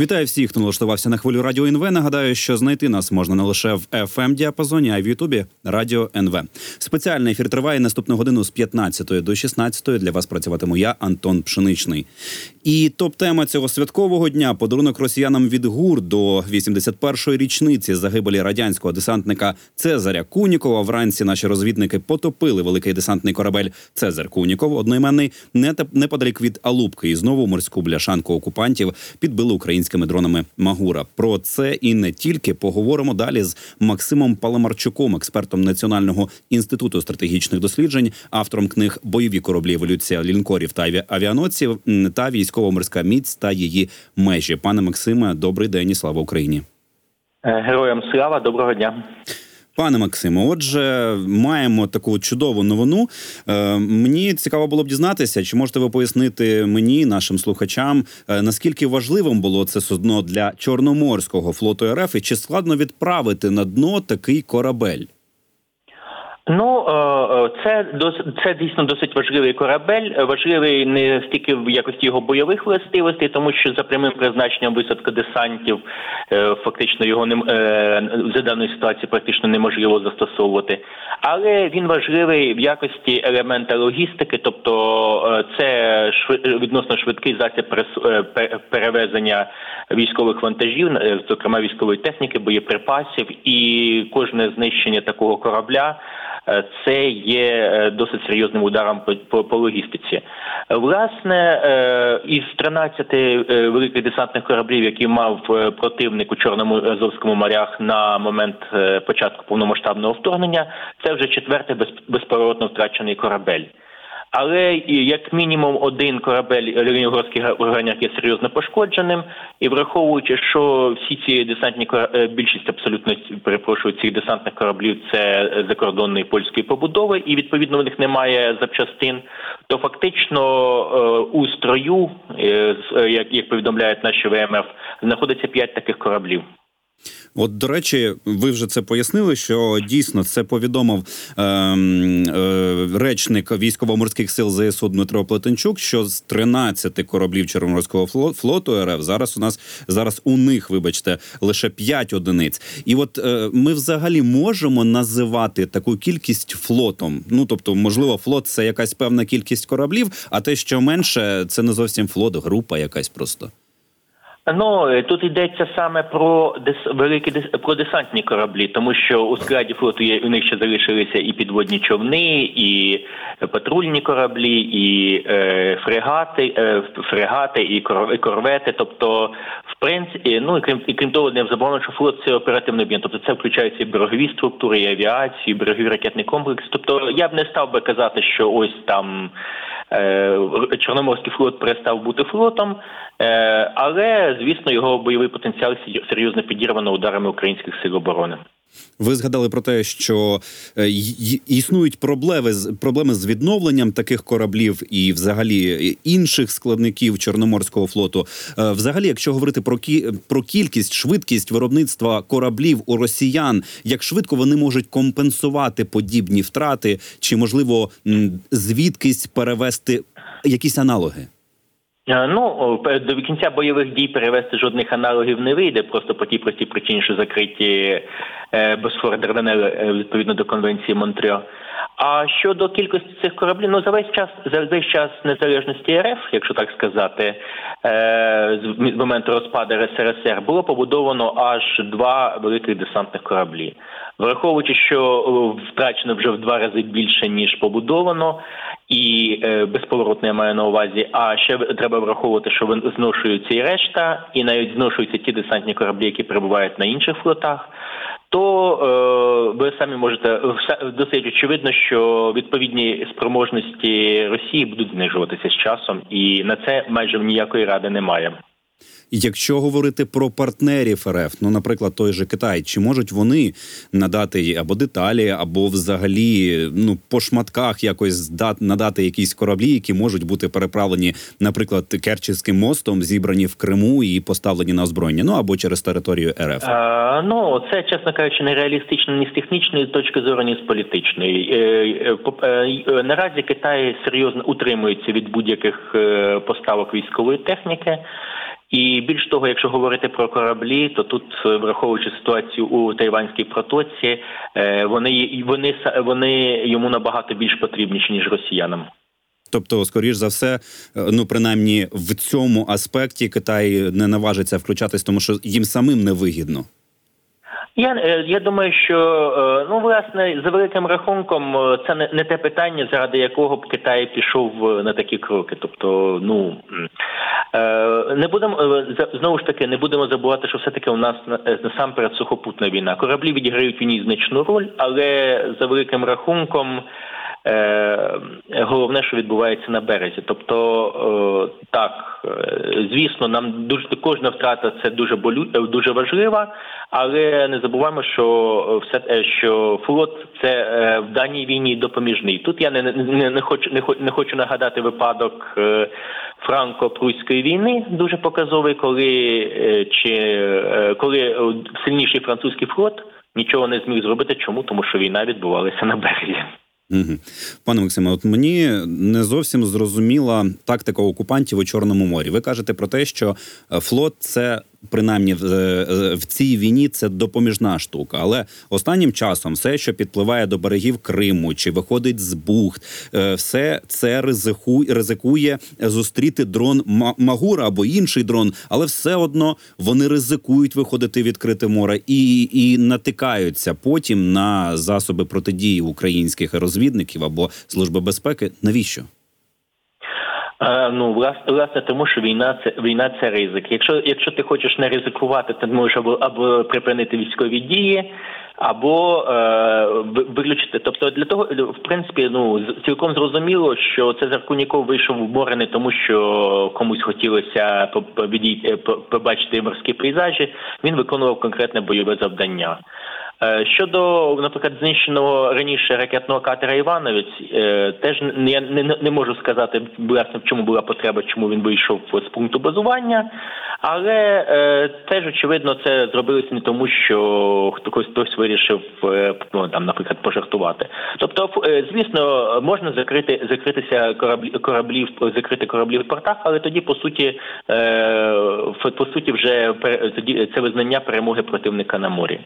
Вітаю всіх, хто налаштувався на хвилю радіо НВ. Нагадаю, що знайти нас можна не лише в fm діапазоні, а й в Ютубі Радіо НВ. Спеціальний ефір триває наступну годину з 15 до 16. Для вас працюватиму я, Антон Пшеничний. І топ-тема цього святкового дня подарунок росіянам від ГУР до 81-ї річниці загибелі радянського десантника Цезаря Кунікова. Вранці наші розвідники потопили великий десантний корабель Цезар Куніков, одноіменний неподалік від Алубки. І знову морську бляшанку окупантів підбили українськими дронами Магура. Про це і не тільки поговоримо далі з Максимом Паламарчуком, експертом Національного інституту стратегічних досліджень, автором книг Бойові кораблі еволюція лінкорів та авіаносців та військово-морська міць та її межі. Пане Максиме, добрий день і слава Україні. Е, героям слава, доброго дня. Пане Максиме, отже, маємо таку чудову новину. Е, мені цікаво було б дізнатися, чи можете ви пояснити мені, нашим слухачам, е, наскільки важливим було це судно для Чорноморського флоту РФ і чи складно відправити на дно такий корабель? Ну е, е, це це дійсно досить важливий корабель. Важливий не стільки в якості його бойових властивостей, тому що за прямим призначенням висадка десантів е, фактично його не за даної ситуації практично неможливо застосовувати. Але він важливий в якості елемента логістики, тобто це відносно швидкий засіб перевезення військових вантажів, зокрема військової техніки, боєприпасів, і кожне знищення такого корабля. Е, це є е, досить серйозним ударом по, по, логістиці. Власне, е, із 13 великих десантних кораблів, які мав противник у Чорному Азовському морях на момент початку повномасштабного вторгнення, це вже четвертий безповоротно втрачений корабель. Але як мінімум один корабель Ленінградський горняк є серйозно пошкодженим, і враховуючи, що всі ці десантні е, більшість абсолютно перепрошую цих десантних кораблів це закордонної польської побудови, і відповідно в них немає запчастин, то фактично е, у строю, е, як повідомляють наші ВМФ, знаходиться п'ять таких кораблів. От, до речі, ви вже це пояснили, що дійсно це повідомив е, е, речник військово-морських сил ЗСУ Дмитро Плетенчук, що з 13 кораблів Чорноморського флоту РФ зараз у нас зараз у них, вибачте, лише 5 одиниць. І от е, ми взагалі можемо називати таку кількість флотом. Ну тобто, можливо, флот це якась певна кількість кораблів, а те, що менше, це не зовсім флот, група якась просто. Ну е, тут йдеться саме про дес великі дес про десантні кораблі, тому що у складі флоту є у них ще залишилися і підводні човни, і патрульні кораблі, і е, фрегати, е, фрегати, і корвети. Тобто, в принципі, ну і крім і крім того, не заборонено, що флот це оперативний об'єкт. Тобто це включається і берегові структури, і авіацію, і берегові ракетний комплекс. Тобто я б не став би казати, що ось там. Е, Чорноморський флот перестав бути флотом, е, але звісно його бойовий потенціал серйозно підірвано ударами українських сил оборони. Ви згадали про те, що е, існують проблеми з проблеми з відновленням таких кораблів і, взагалі, інших складників Чорноморського флоту. Е, взагалі, якщо говорити про кі про кількість, швидкість виробництва кораблів у росіян, як швидко вони можуть компенсувати подібні втрати, чи можливо звідкись перевести якісь аналоги? Е, ну до кінця бойових дій перевести жодних аналогів не вийде, просто по тій простій причині, що закриті Е, Босфор Дарданель е, відповідно до конвенції Монтріо. А щодо кількості цих кораблів, ну за весь час за весь час незалежності РФ, якщо так сказати, е, з моменту розпаду РСРСР було побудовано аж два великих десантних кораблі, враховуючи, що втрачено вже в два рази більше ніж побудовано, і безповоротно я маю на увазі. А ще треба враховувати, що зношуються і решта, і навіть зношуються ті десантні кораблі, які перебувають на інших флотах то е, ви самі можете досить очевидно, що відповідні спроможності Росії будуть знижуватися з часом, і на це майже ніякої ради немає. Якщо говорити про партнерів РФ, ну наприклад, той же Китай, чи можуть вони надати або деталі, або взагалі ну по шматках якось надати якісь кораблі, які можуть бути переправлені, наприклад, Керченським мостом, зібрані в Криму і поставлені на озброєння, ну або через територію РФ? А, Ну це чесно кажучи, не реалістично ні з технічної точки зору, ні з політичної. Е, е, е, наразі Китай серйозно утримується від будь-яких поставок військової техніки. І більш того, якщо говорити про кораблі, то тут, е, враховуючи ситуацію у Тайванській протоці, е, вони вони вони йому набагато більш потрібніші ніж росіянам. Тобто, скоріш за все, е, ну принаймні в цьому аспекті Китай не наважиться включатись, тому що їм самим не вигідно. Я е, я думаю, що е, ну власне за великим рахунком е, це не, не те питання, заради якого б Китай пішов на такі кроки. Тобто, ну не будемо знову ж таки, не будемо забувати, що все таки у нас насамперед сухопутна війна. Кораблі відіграють в ній значну роль, але за великим рахунком. Е, головне, що відбувається на березі. Тобто, е, так, е, звісно, нам дуже кожна втрата це дуже болю, дуже важлива, але не забуваємо, що все що флот це в даній війні допоміжний. Тут я не, не, не хочу не, хо- не хочу нагадати випадок франко-пруської війни, дуже показовий, коли чи коли сильніший французький флот нічого не зміг зробити. Чому? Тому що війна відбувалася на березі. Угу. Пане Максиме, от мені не зовсім зрозуміла тактика окупантів у Чорному морі. Ви кажете про те, що е, флот це принаймні в, е, в цій війні це допоміжна штука. Але останнім часом все, що підпливає до берегів Криму чи виходить з бухт, е, все це ризикує, ризикує зустріти дрон Ма- Магура або інший дрон, але все одно вони ризикують виходити відкрите море і, і натикаються потім на засоби протидії українських розвідників або служби безпеки. Навіщо? Ну, власне, власне, тому що війна це війна це ризик. Якщо якщо ти хочеш не ризикувати, ти можеш або або припинити військові дії, або е, виключити. Тобто для того, в принципі, ну цілком зрозуміло, що це Заркуніков вийшов в море не тому, що комусь хотілося по- по- по- побачити морські пейзажі. Він виконував конкретне бойове завдання. Е, Щодо, наприклад, знищеного раніше ракетного катера Івановець, е, теж я не, не можу сказати власне в чому була потреба, чому він вийшов з пункту базування, але е, теж очевидно це зробилося не тому, що хтось хтось вирішив ну, там, наприклад, пожартувати. Тобто, звісно, можна закрити закритися кораблі кораблів, закрити кораблі в портах, але тоді по суті, по суті, вже тоді це визнання перемоги противника на морі.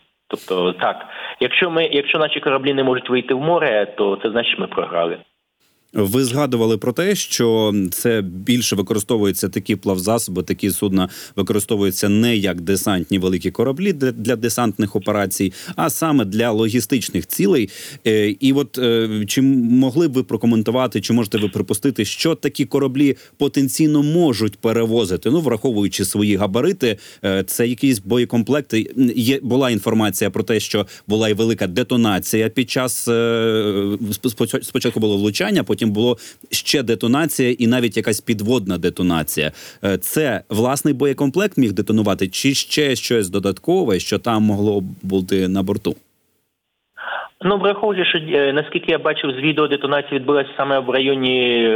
Тобто так, якщо ми, якщо наші кораблі не можуть вийти в море, то це значить ми програли. Ви згадували про те, що це більше використовуються такі плавзасоби, такі судна використовуються не як десантні великі кораблі для, десантних операцій, а саме для логістичних цілей. Е, і от е, чи могли б ви прокоментувати, чи можете ви припустити, що такі кораблі потенційно можуть перевозити? Ну, враховуючи свої габарити, е, це якісь боєкомплекти. Є була інформація про те, що була і велика детонація під час спочатку було влучання, потім було ще детонація, і навіть якась підводна детонація. Е, Це власний боєкомплект міг детонувати, чи ще щось додаткове, що там могло бути на борту? Ну, враховуючи, що е, наскільки я бачив з відео, детонація відбулася саме в районі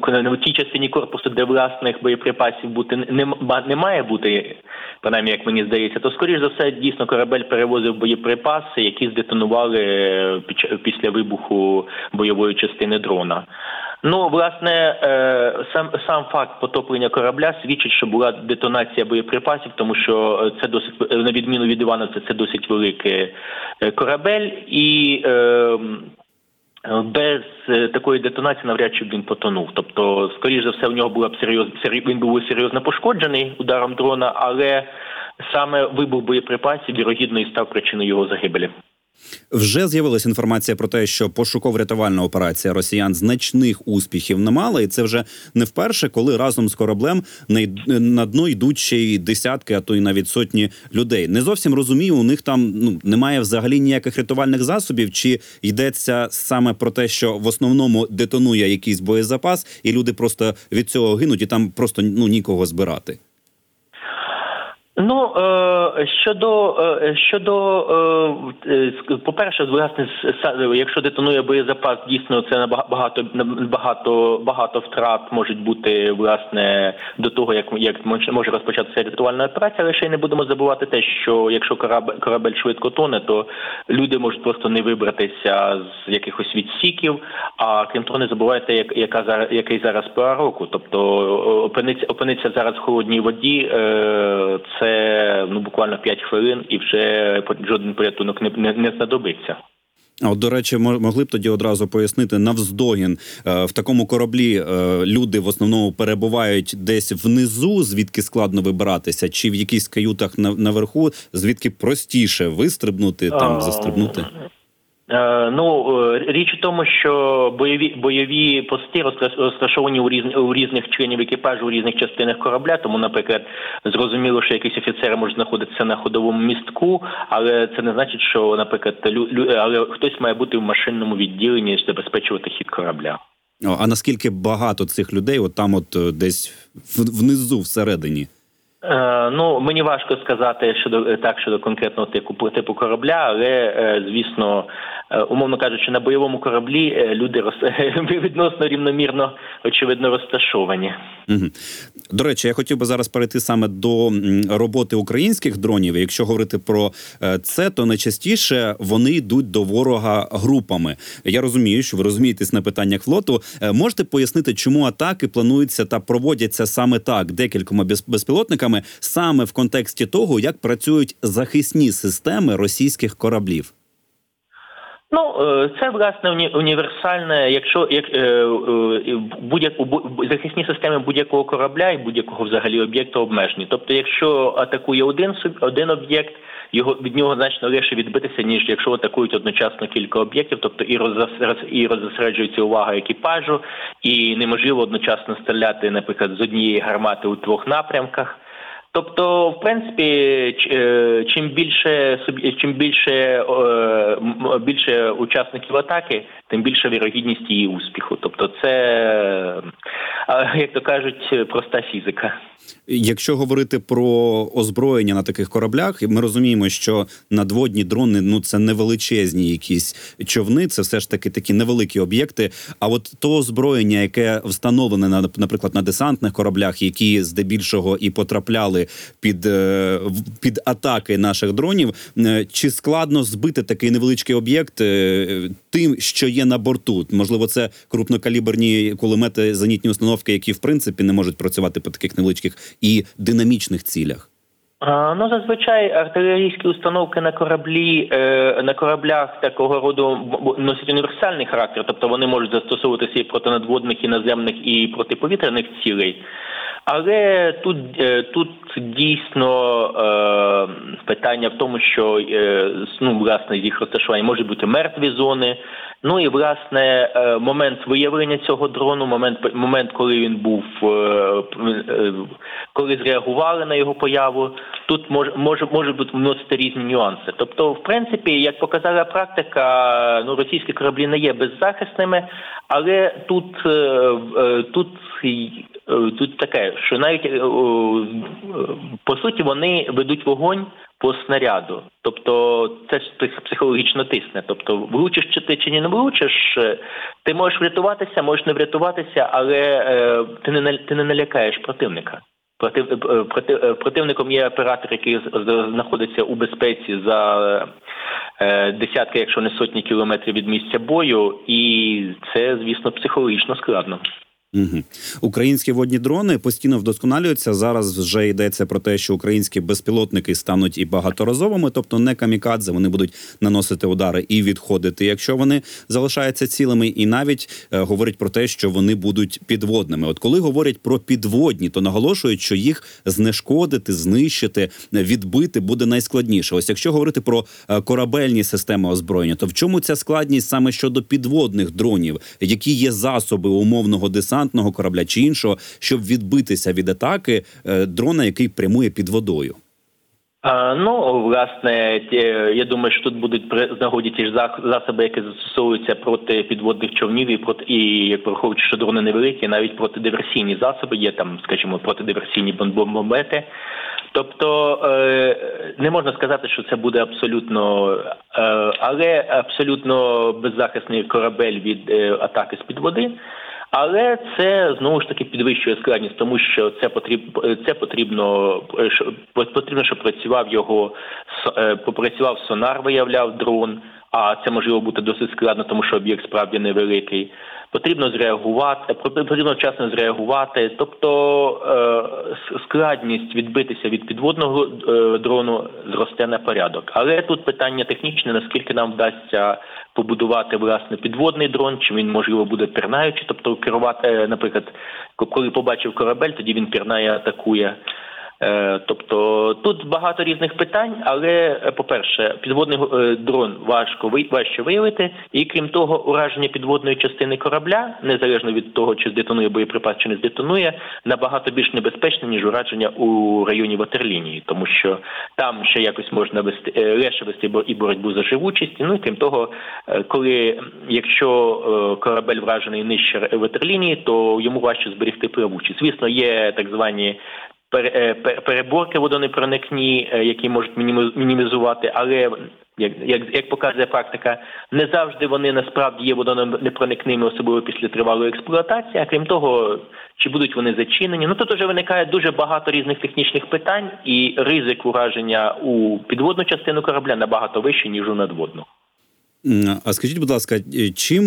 в тій частині корпусу, де власних боєприпасів бути не, не має бути, принаймні, як мені здається, то скоріш за все дійсно корабель перевозив боєприпаси, які здетонували е, після вибуху бойової частини дрона. Ну, власне, е, сам сам факт потоплення корабля свідчить, що була детонація боєприпасів, тому що е, це досить на відміну від Івановця, це досить великий корабель, і е, м, без е, такої детонації навряд чи б він потонув. Тобто, скоріш за все, у нього була б серйоз, він був серйозно пошкоджений ударом дрона, але саме вибух боєприпасів вірогідно і став причиною його загибелі. Вже з'явилася інформація про те, що пошуково-рятувальна операція росіян значних успіхів не мала, і це вже не вперше, коли разом з кораблем на дно йдуть ще й десятки, а то й навіть сотні людей. Не зовсім розумію, у них там ну немає взагалі ніяких рятувальних засобів, чи йдеться саме про те, що в основному детонує якийсь боєзапас, і люди просто від цього гинуть, і там просто ну нікого збирати. Ну е, щодо е, щодо, е, е, ск- по-перше, власне, якщо детонує боєзапас, дійсно це набага- багато багато втрат можуть бути власне до того, як як може- розпочатися рятувальна операція. Але ще й не будемо забувати те, що якщо корабель, корабель швидко тоне, то люди можуть просто не вибратися з якихось відсіків. А крім того, не забувайте, як яка зараз який зараз пора року. Тобто опиниться опиниться зараз в холодній воді. Е, це ну буквально 5 хвилин, і вже жоден порятунок не, не, не знадобиться. А от, до речі, могли б тоді одразу пояснити навздогін е, в такому кораблі е, люди в основному перебувають десь внизу, звідки складно вибиратися, чи в якихось каютах на- наверху, звідки простіше вистрибнути там, застрибнути. Е, Ну е, річ у тому, що бойові бойові пости розташовані у різних у різних членів екіпажу у різних частинах корабля. Тому, наприклад, зрозуміло, що якісь офіцери можуть знаходитися на ходовому містку, але це не значить, що, наприклад, лю, але хтось має бути в машинному відділенні забезпечувати хід корабля. А наскільки багато цих людей, от там, от е, десь внизу, всередині? Е, ну мені важко сказати щодо е, так щодо конкретного типу типу корабля, але е, звісно, умовно кажучи, на бойовому кораблі люди роз... відносно рівномірно очевидно розташовані. До речі, я хотів би зараз перейти саме до роботи українських дронів. Якщо говорити про це, то найчастіше вони йдуть до ворога групами. Я розумію, що ви розумієтесь на питаннях флоту. Можете пояснити, чому атаки плануються та проводяться саме так, декількома без- безпілотниками, саме в контексті того, як працюють захисні системи російських кораблів? Ну, е, це власне універсальне, якщо як е, е, будь-як захисні системи будь-якого корабля і будь-якого взагалі об'єкту обмежені. Тобто, якщо атакує один один об'єкт, його від нього значно легше відбитися, ніж якщо атакують одночасно кілька об'єктів, тобто і і роззосереджується увага екіпажу, і неможливо одночасно стріляти, наприклад, з однієї гармати у двох напрямках. Тобто, в принципі, е, чим більше чим більше більше учасників атаки, тим більша вірогідність її успіху. Тобто, це як то кажуть, проста фізика. Якщо говорити про озброєння на таких кораблях, ми розуміємо, що надводні дрони ну це не величезні якісь човни, це все ж таки такі невеликі об'єкти. А от то озброєння, яке встановлене на наприклад на десантних кораблях, які здебільшого і потрапляли під, е, під атаки наших дронів, е, чи складно збити такий невеличкий об'єкт е, тим, що є на борту? Можливо, це крупнокаліберні кулемети, зенітні установки, які в принципі не можуть працювати по таких невеличких і динамічних цілях. Ну, зазвичай артилерійські установки на кораблі на кораблях такого роду носять універсальний характер, тобто вони можуть застосовуватися і проти надводних, і наземних, і протиповітряних цілей. Але тут, е, тут дійсно е, питання в тому, що е, ну, власне їх розташування можуть бути мертві зони. Ну і власне е, момент виявлення цього дрону, момент момент, коли він був е, е, коли зреагували на його появу, тут може може може бути вносити різні нюанси. Тобто, в принципі, як показала практика, ну російські кораблі не є беззахисними, але тут тут. Тут таке, що навіть по суті вони ведуть вогонь по снаряду, тобто це психологічно тисне. Тобто, влучиш чи ти чи ні не влучиш, е, ти можеш врятуватися, можеш не врятуватися, але е, ти не ти не налякаєш противника. Против, е, проти, е, противником є оператор, який знаходиться у безпеці за е, десятки, якщо не сотні кілометрів від місця бою, і це, звісно, психологічно складно. Угу. Українські водні дрони постійно вдосконалюються. Зараз вже йдеться про те, що українські безпілотники стануть і багаторазовими, тобто не камікадзе. Вони будуть наносити удари і відходити, якщо вони залишаються цілими, і навіть е, говорять про те, що вони будуть підводними. От коли говорять про підводні, то наголошують, що їх знешкодити, знищити, відбити буде найскладніше. Ось якщо говорити про е, корабельні системи озброєння, то в чому ця складність саме щодо підводних дронів, які є засоби умовного десантного корабля чи іншого, щоб відбитися від атаки е, дрона, який прямує під водою? Ну, власне, я думаю, що тут будуть при нагоді ті ж засоби, які застосовуються проти підводних човнів і проти і як враховуючи, що дрони невеликі, навіть протидиверсійні засоби є там, скажімо, протидиверсійні бомбомети. Тобто е, не можна сказати, що це буде абсолютно, е, але абсолютно беззахисний корабель від е, атаки з під води. Але це знову ж таки підвищує складність, тому що це потрібно це потрібно е, потрібно, щоб працював його е, попрацював сонар, виявляв дрон. А це можливо бути досить складно, тому що об'єкт справді невеликий. Потрібно зреагувати, потрібно вчасно зреагувати. Тобто е, складність відбитися від підводного е, дрону зросте на порядок. Але тут питання технічне: наскільки нам вдасться побудувати власне підводний дрон, чи він можливо буде пірнаючи, тобто керувати, е, наприклад, коли побачив корабель, тоді він пірнає, атакує. Е, Тобто тут багато різних питань, але е, по-перше, підводний е, дрон важко важче виявити, і крім того, ураження підводної частини корабля, незалежно від того, чи здетонує боєприпас, чи не здетонує, набагато більш небезпечне ніж ураження у районі ватерлінії, тому що там ще якось можна вести легше вести і боротьбу за живучість. Ну і крім того, коли якщо корабель вражений нижче ватерлінії, то йому важче зберегти плавучість. Звісно, є так звані переборки водонепроникні, е, які можуть мінімі- мінімізувати, але як, як, як показує практика, не завжди вони насправді є водонепроникними, особливо після тривалої експлуатації. А крім того, чи будуть вони зачинені? Ну тут вже виникає дуже багато різних технічних питань, і ризик ураження у підводну частину корабля набагато вищий ніж у надводну. А скажіть, будь ласка, е, чим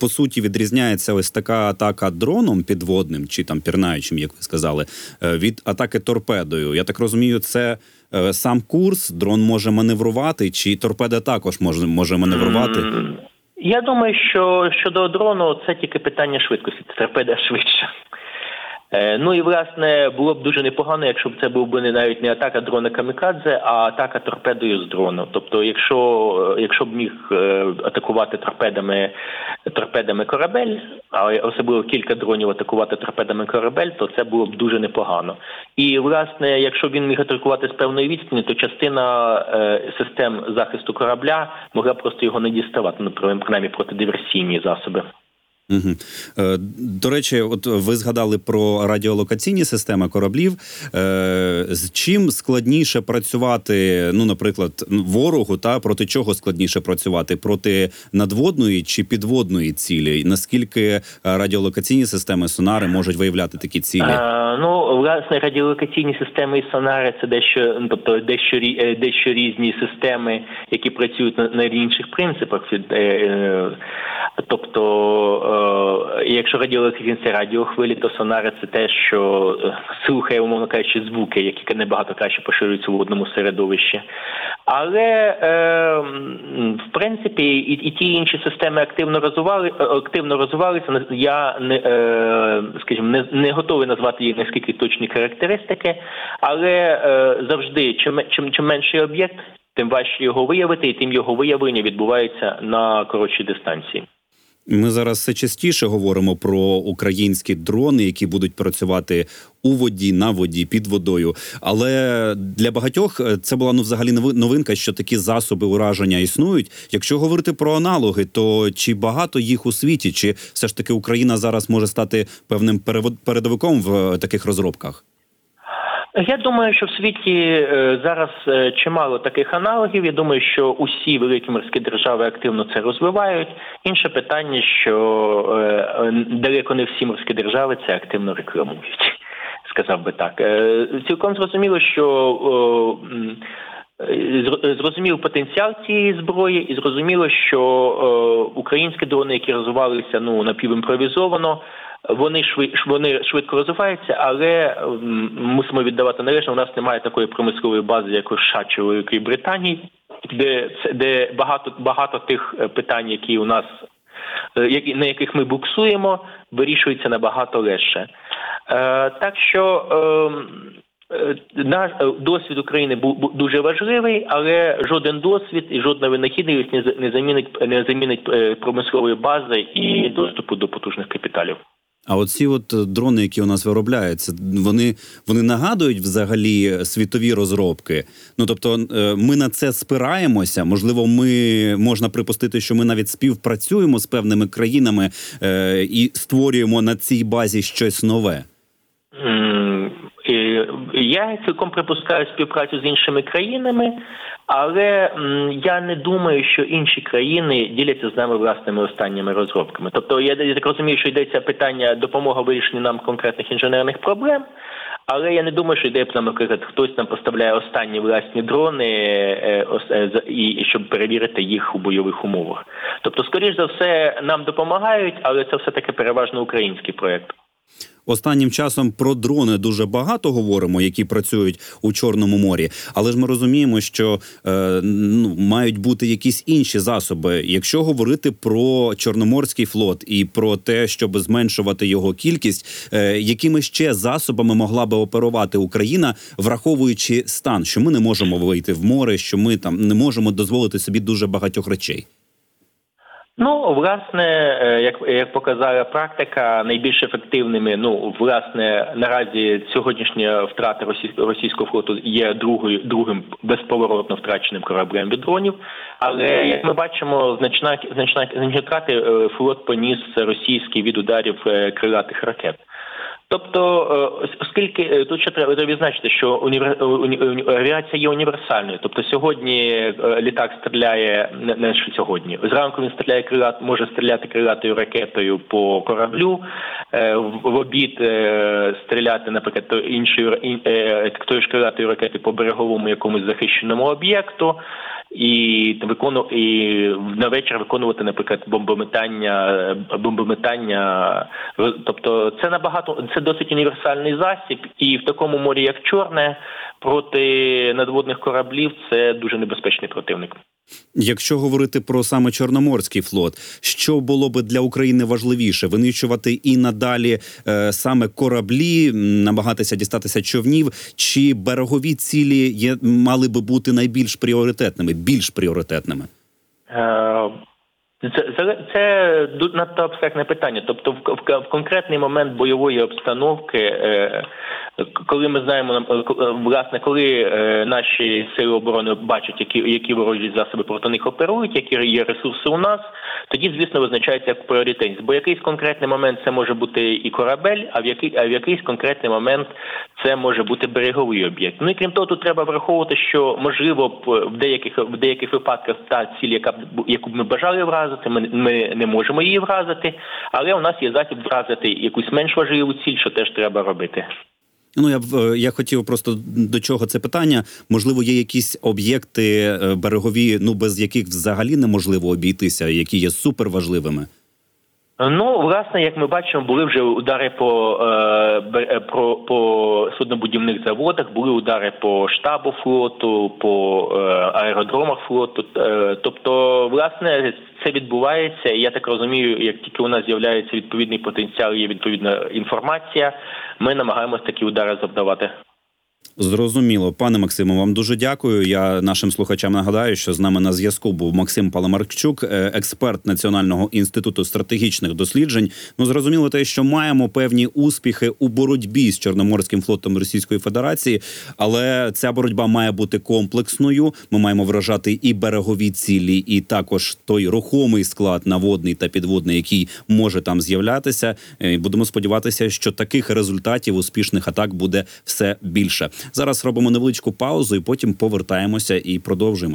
по суті відрізняється ось така атака дроном підводним чи там пірнаючим, як ви сказали, е, від атаки торпедою? Я так розумію, це е, сам курс, дрон може маневрувати, чи торпеда також може, може маневрувати? Я думаю, що щодо дрону це тільки питання швидкості. Торпеда швидше. Е, Ну і власне було б дуже непогано, якщо б це був би не навіть не атака дрона камікадзе, а атака торпедою з дрону. Тобто, якщо, е, якщо б міг е, атакувати торпедами торпедами корабель, а особливо кілька дронів атакувати торпедами корабель, то це було б дуже непогано. І власне, якщо б він міг атакувати з певної відстані, то частина е, систем захисту корабля могла просто його не діставати, ну принаймні протидиверсійні засоби. Угу. До речі, от ви згадали про радіолокаційні системи кораблів. Е, з чим складніше працювати, ну, наприклад, ворогу, та проти чого складніше працювати? Проти надводної чи підводної цілі? Наскільки радіолокаційні системи сонари можуть виявляти такі цілі? Е, ну, власне, радіолокаційні системи і сонари це дещо, ну, тобто дещо, е, дещо різні системи, які працюють на, на інших принципах. Тобто, якщо радіолокаційні радіохвилі, то сонари це те, що е, слухає, умовно кажучи, звуки, які набагато краще поширюються у водному середовищі. Але е, в принципі і, і ті інші системи активно розвивали е, активно розвивалися. Я не е, скажімо, не, не готовий назвати їх наскільки точні характеристики, але е, завжди чим, чим, чим менший об'єкт, тим важче його виявити, і тим його виявлення відбувається на коротшій дистанції. Ми зараз все частіше говоримо про українські дрони, які будуть працювати у воді, на воді, під водою. Але для багатьох е, це була ну взагалі нови- новинка, що такі засоби ураження існують. Якщо говорити про аналоги, то чи багато їх у світі, чи все ж таки Україна зараз може стати певним передовиком в е, таких розробках? Я думаю, що в світі е, зараз е, чимало таких аналогів. Я думаю, що усі великі морські держави активно це розвивають. Інше питання, що е, далеко не всі морські держави це активно рекламують. Сказав би так. Цілком зрозуміло, що зрозумів потенціал цієї зброї, і зрозуміло, що українські дрони, які розвивалися ну напівімпровізовано, вони вони швидко розвиваються, але мусимо віддавати належне. У нас немає такої промислової бази, як у США чи у Великій Британії, де це де багато багато тих е, питань, які у нас е, які на яких ми буксуємо, вирішується набагато легше. Е, так що. ем, е, Наш е, досвід України був дуже важливий, але жоден досвід і жодна винахідність не за- не замінить не замінить промислової бази і доступу до потужних капіталів. А оці от е, дрони, які у нас виробляються, вони, вони нагадують взагалі світові розробки. Ну тобто, е, ми на це спираємося. Можливо, ми можна припустити, що ми навіть співпрацюємо з певними країнами е, і створюємо на цій базі щось нове. Е, Я цілком припускаю співпрацю з іншими країнами, але я не думаю, що інші країни діляться з нами власними останніми розробками. Тобто, я, так розумію, що йдеться питання допомоги вирішенню нам конкретних інженерних проблем. Але я не думаю, що йде наприклад, хтось нам поставляє останні власні дрони, е, е, і щоб перевірити їх у бойових умовах. Тобто, скоріш за все, нам допомагають, але це все таки переважно український проект. Останнім часом про дрони дуже багато говоримо, які працюють у Чорному морі. Але ж ми розуміємо, що е, ну, мають бути якісь інші засоби. Якщо говорити про Чорноморський флот і про те, щоб зменшувати його кількість, е, якими ще засобами могла би оперувати Україна, враховуючи стан, що ми не можемо вийти в море, що ми там не можемо дозволити собі дуже багатьох речей. Ну, власне, е, як, як показала практика, найбільш ефективними, ну власне, наразі сьогоднішня втрата російського російського флоту є другою другим безповоротно втраченим кораблем від дронів. Але як ми бачимо, значна значна значні втрати е, флот поніс російський від ударів е, крилатих ракет. Тобто, е, оскільки е, тут ще треба відзначити, що універ... уні- уні- авіація є універсальною. Тобто сьогодні е, літак стріляє не, що сьогодні. Зранку він стріляє крилат, може стріляти крилатою ракетою по кораблю. е, В обід е, стріляти, наприклад, іншою е, ж крилатої ракети по береговому якомусь захищеному об'єкту. І викону і на вечір виконувати, наприклад, бомбометання, е, бомбометання. Роз- Тобто, це набагато це досить універсальний засіб, і в такому морі, як Чорне, проти надводних кораблів це дуже небезпечний противник. Якщо говорити про саме Чорноморський флот, що було би для України важливіше винищувати і надалі е, саме кораблі, намагатися дістатися човнів, чи берегові цілі є мали би бути найбільш пріоритетними, більш пріоритетними? Е, Це, це, надто абстрактне питання. Тобто, в, в, в конкретний момент бойової обстановки, е, коли ми знаємо е, е, власне, коли е, наші сили оборони бачать, які, які ворожі засоби проти них оперують, які є ресурси у нас, тоді, звісно, визначається як пріоритетність. Бо якийсь конкретний момент це може бути і корабель, а в який, а в якийсь конкретний момент це може бути береговий об'єкт. Ну і крім того, тут треба враховувати, що можливо б в деяких в деяких випадках та ціль, яка б яку б ми бажали вразити, ми, ми не можемо її вразити, але у нас є засіб вразити якусь менш важливу ціль, що теж треба робити. Ну я б, е, я хотів просто до чого це питання. Можливо, є якісь об'єкти е, берегові, ну без яких взагалі неможливо обійтися, які є суперважливими. Ну, власне, як ми бачимо, були вже удари по, е, е, про, по суднобудівних заводах, були удари по штабу флоту, по е, аеродромах флоту. Е, тобто, власне, це відбувається. І я так розумію, як тільки у нас з'являється відповідний потенціал, є відповідна інформація, ми намагаємось такі удари завдавати. Зрозуміло, пане Максиму, вам дуже дякую. Я нашим слухачам нагадаю, що з нами на зв'язку був Максим Паламарчук, е, експерт Національного інституту стратегічних досліджень. Ну зрозуміло, те, що маємо певні успіхи у боротьбі з Чорноморським флотом Російської Федерації, але ця боротьба має бути комплексною. Ми маємо вражати і берегові цілі, і також той рухомий склад наводний та підводний, який може там з'являтися. Е, будемо сподіватися, що таких результатів успішних атак буде все більше. Зараз робимо невеличку паузу, і потім повертаємося і продовжуємо.